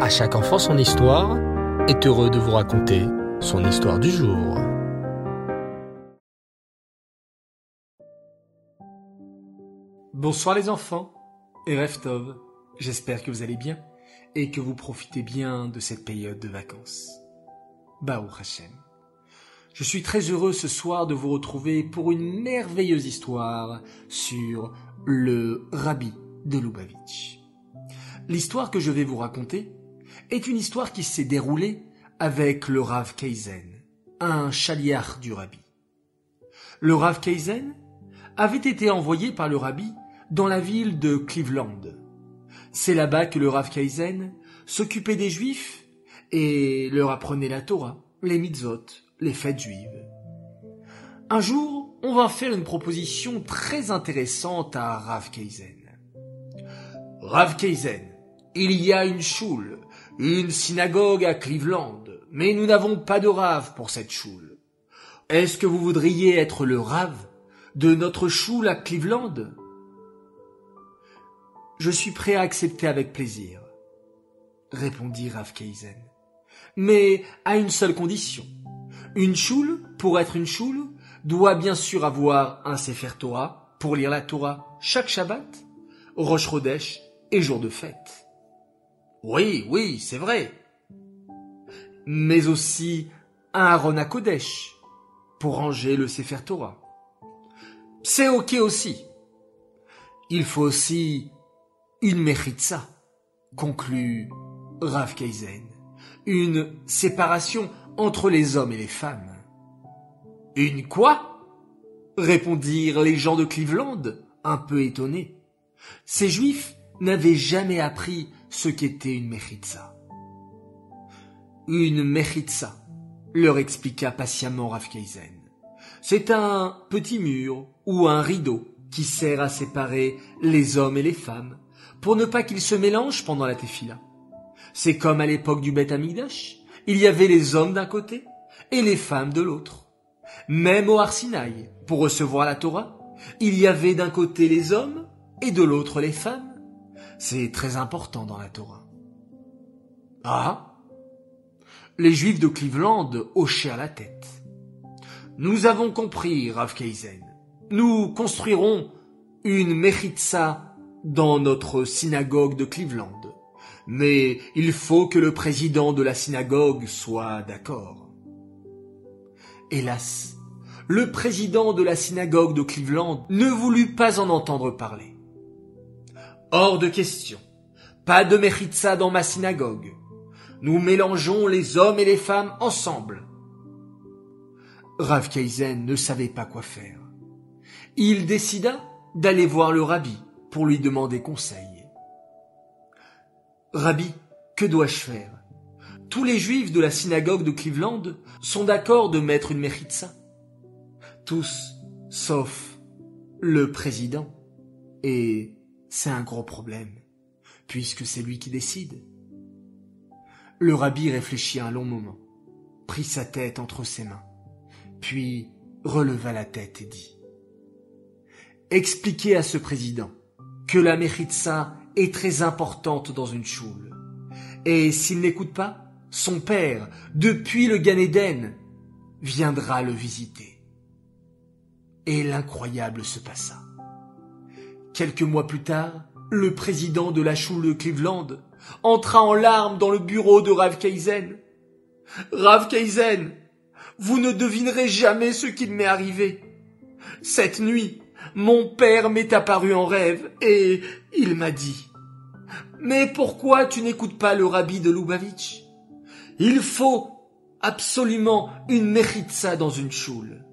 À chaque enfant son histoire est heureux de vous raconter son histoire du jour. Bonsoir les enfants et Reftov, j'espère que vous allez bien et que vous profitez bien de cette période de vacances. Baou Hashem. Je suis très heureux ce soir de vous retrouver pour une merveilleuse histoire sur le Rabbi de Lubavitch. L'histoire que je vais vous raconter est une histoire qui s'est déroulée avec le Rav Kaizen, un chaliar du Rabbi. Le Rav Kaizen avait été envoyé par le Rabbi dans la ville de Cleveland. C'est là-bas que le Rav Kaizen s'occupait des Juifs et leur apprenait la Torah, les mitzvot, les fêtes juives. Un jour, on va faire une proposition très intéressante à Rav Kaizen. Rav Kaizen, il y a une choule, une synagogue à Cleveland, mais nous n'avons pas de Rav pour cette choule. Est-ce que vous voudriez être le Rav de notre choule à Cleveland? Je suis prêt à accepter avec plaisir, répondit Rav Kaizen, mais à une seule condition. Une choule, pour être une choule, doit bien sûr avoir un Sefer Torah pour lire la Torah chaque Shabbat, Rosh Chodesh et jour de fête. Oui, oui, c'est vrai. Mais aussi un Aaron à Kodesh pour ranger le Sefer Torah. C'est ok aussi. Il faut aussi une Mechitza, conclut Rav. Une séparation entre les hommes et les femmes. Une quoi? Répondirent les gens de Cleveland, un peu étonnés. Ces juifs n'avaient jamais appris ce qu'était une mechitza. Une mechitza, leur expliqua patiemment Rav. C'est un petit mur ou un rideau qui sert à séparer les hommes et les femmes pour ne pas qu'ils se mélangent pendant la tefila. C'est comme à l'époque du Beth Amikdash. Il y avait les hommes d'un côté et les femmes de l'autre. Même au Arsinaï, pour recevoir la Torah, il y avait d'un côté les hommes et de l'autre les femmes. C'est très important dans la Torah. Ah Les Juifs de Cleveland hochèrent la tête. Nous avons compris, Rav Kaizen. Nous construirons une mechitza dans notre synagogue de Cleveland. Mais il faut que le président de la synagogue soit d'accord. Hélas, le président de la synagogue de Cleveland ne voulut pas en entendre parler. Hors de question. Pas de mechitza dans ma synagogue. Nous mélangeons les hommes et les femmes ensemble. Rav Kaizen ne savait pas quoi faire. Il décida d'aller voir le rabbi pour lui demander conseil. Rabbi, que dois-je faire? Tous les juifs de la synagogue de Cleveland sont d'accord de mettre une mechitza. Tous, sauf le président. Et c'est un gros problème, puisque c'est lui qui décide. Le rabbi réfléchit un long moment, prit sa tête entre ses mains, puis releva la tête et dit Expliquez à ce président que la mechitza est très importante dans une choule. Et s'il n'écoute pas, son père, depuis le Gan Eden, viendra le visiter. Et l'incroyable se passa. Quelques mois plus tard, le président de la choule de Cleveland entra en larmes dans le bureau de Rav Kaizen. Rav vous ne devinerez jamais ce qu'il m'est arrivé. Cette nuit, mon père m'est apparu en rêve et il m'a dit Mais pourquoi tu n'écoutes pas le rabbi de Lubavitch? Il faut absolument une mechitza dans une choule.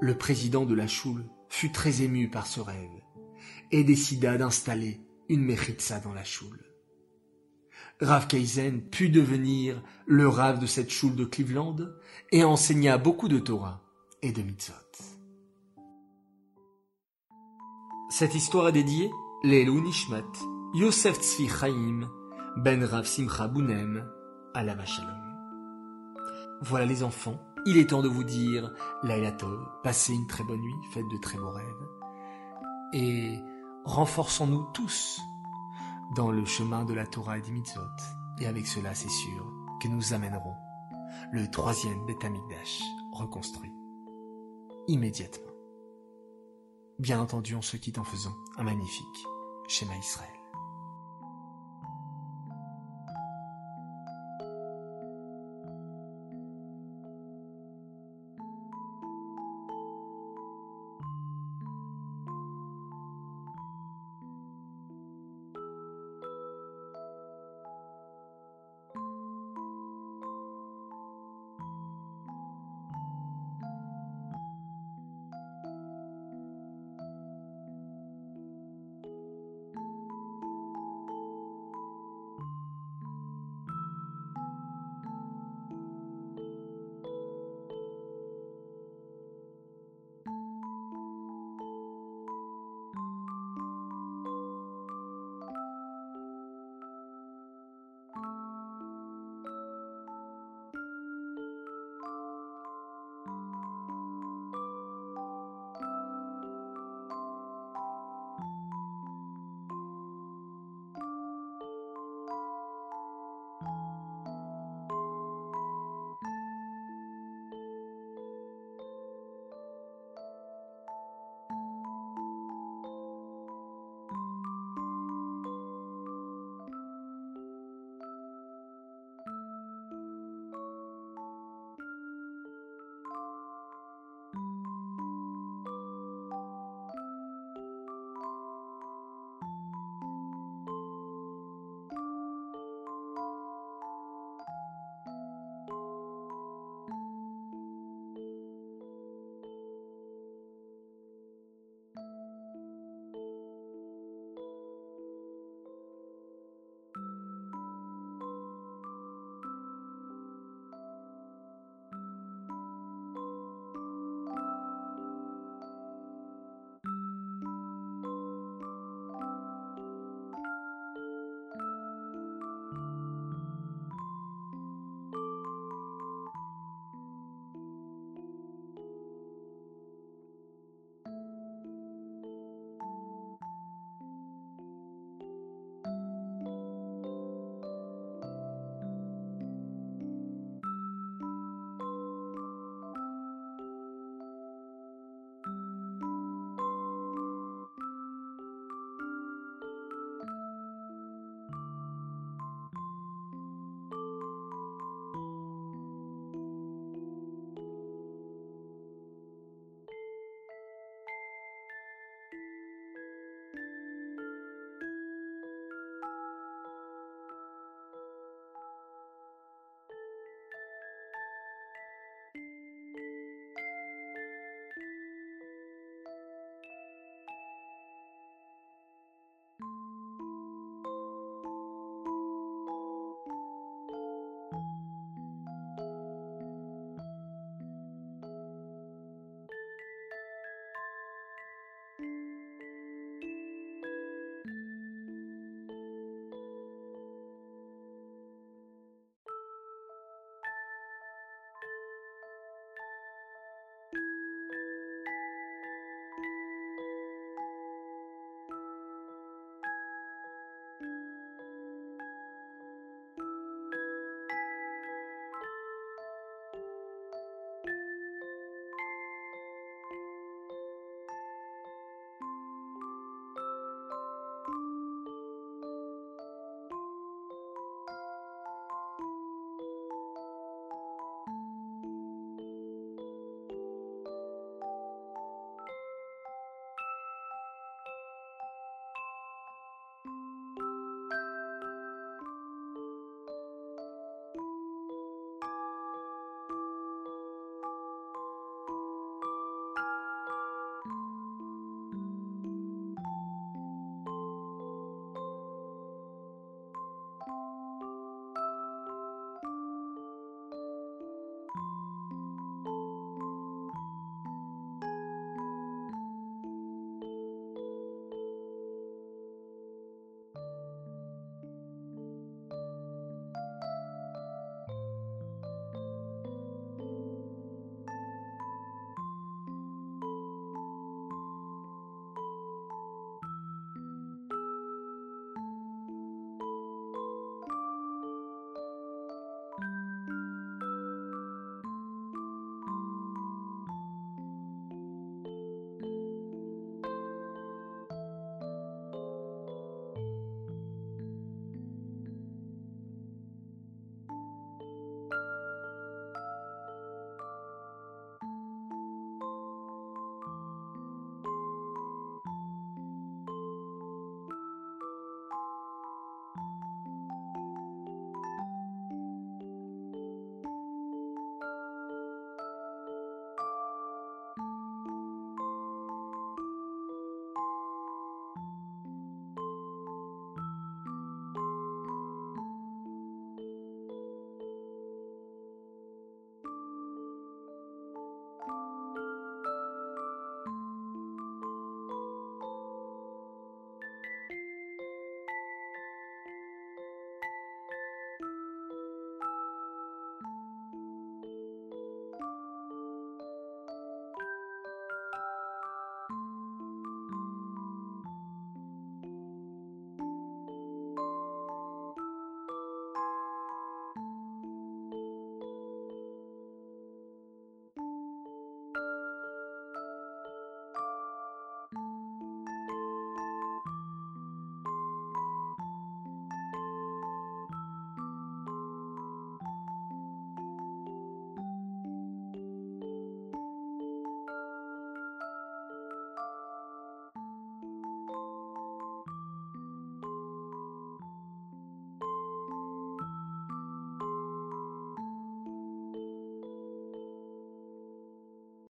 Le président de la choule fut très ému par ce rêve et décida d'installer une mechitza dans la choule. Rav Kaizen put devenir le Rav de cette choule de Cleveland et enseigna beaucoup de Torah et de mitzvot. Cette histoire est dédiée Lelou Nishmat, Yosef Tzvi Chaim, Ben Rav Simcha Bounem, Alava Shalom. Voilà les enfants, il est temps de vous dire Laila Tov, passez une très bonne nuit, faites de très beaux rêves. Et renforçons-nous tous dans le chemin de la Torah et des mitzvot. Et avec cela, c'est sûr que nous amènerons le troisième Beth Amikdash reconstruit immédiatement. Bien entendu, on se quitte en faisant un magnifique schéma Israël.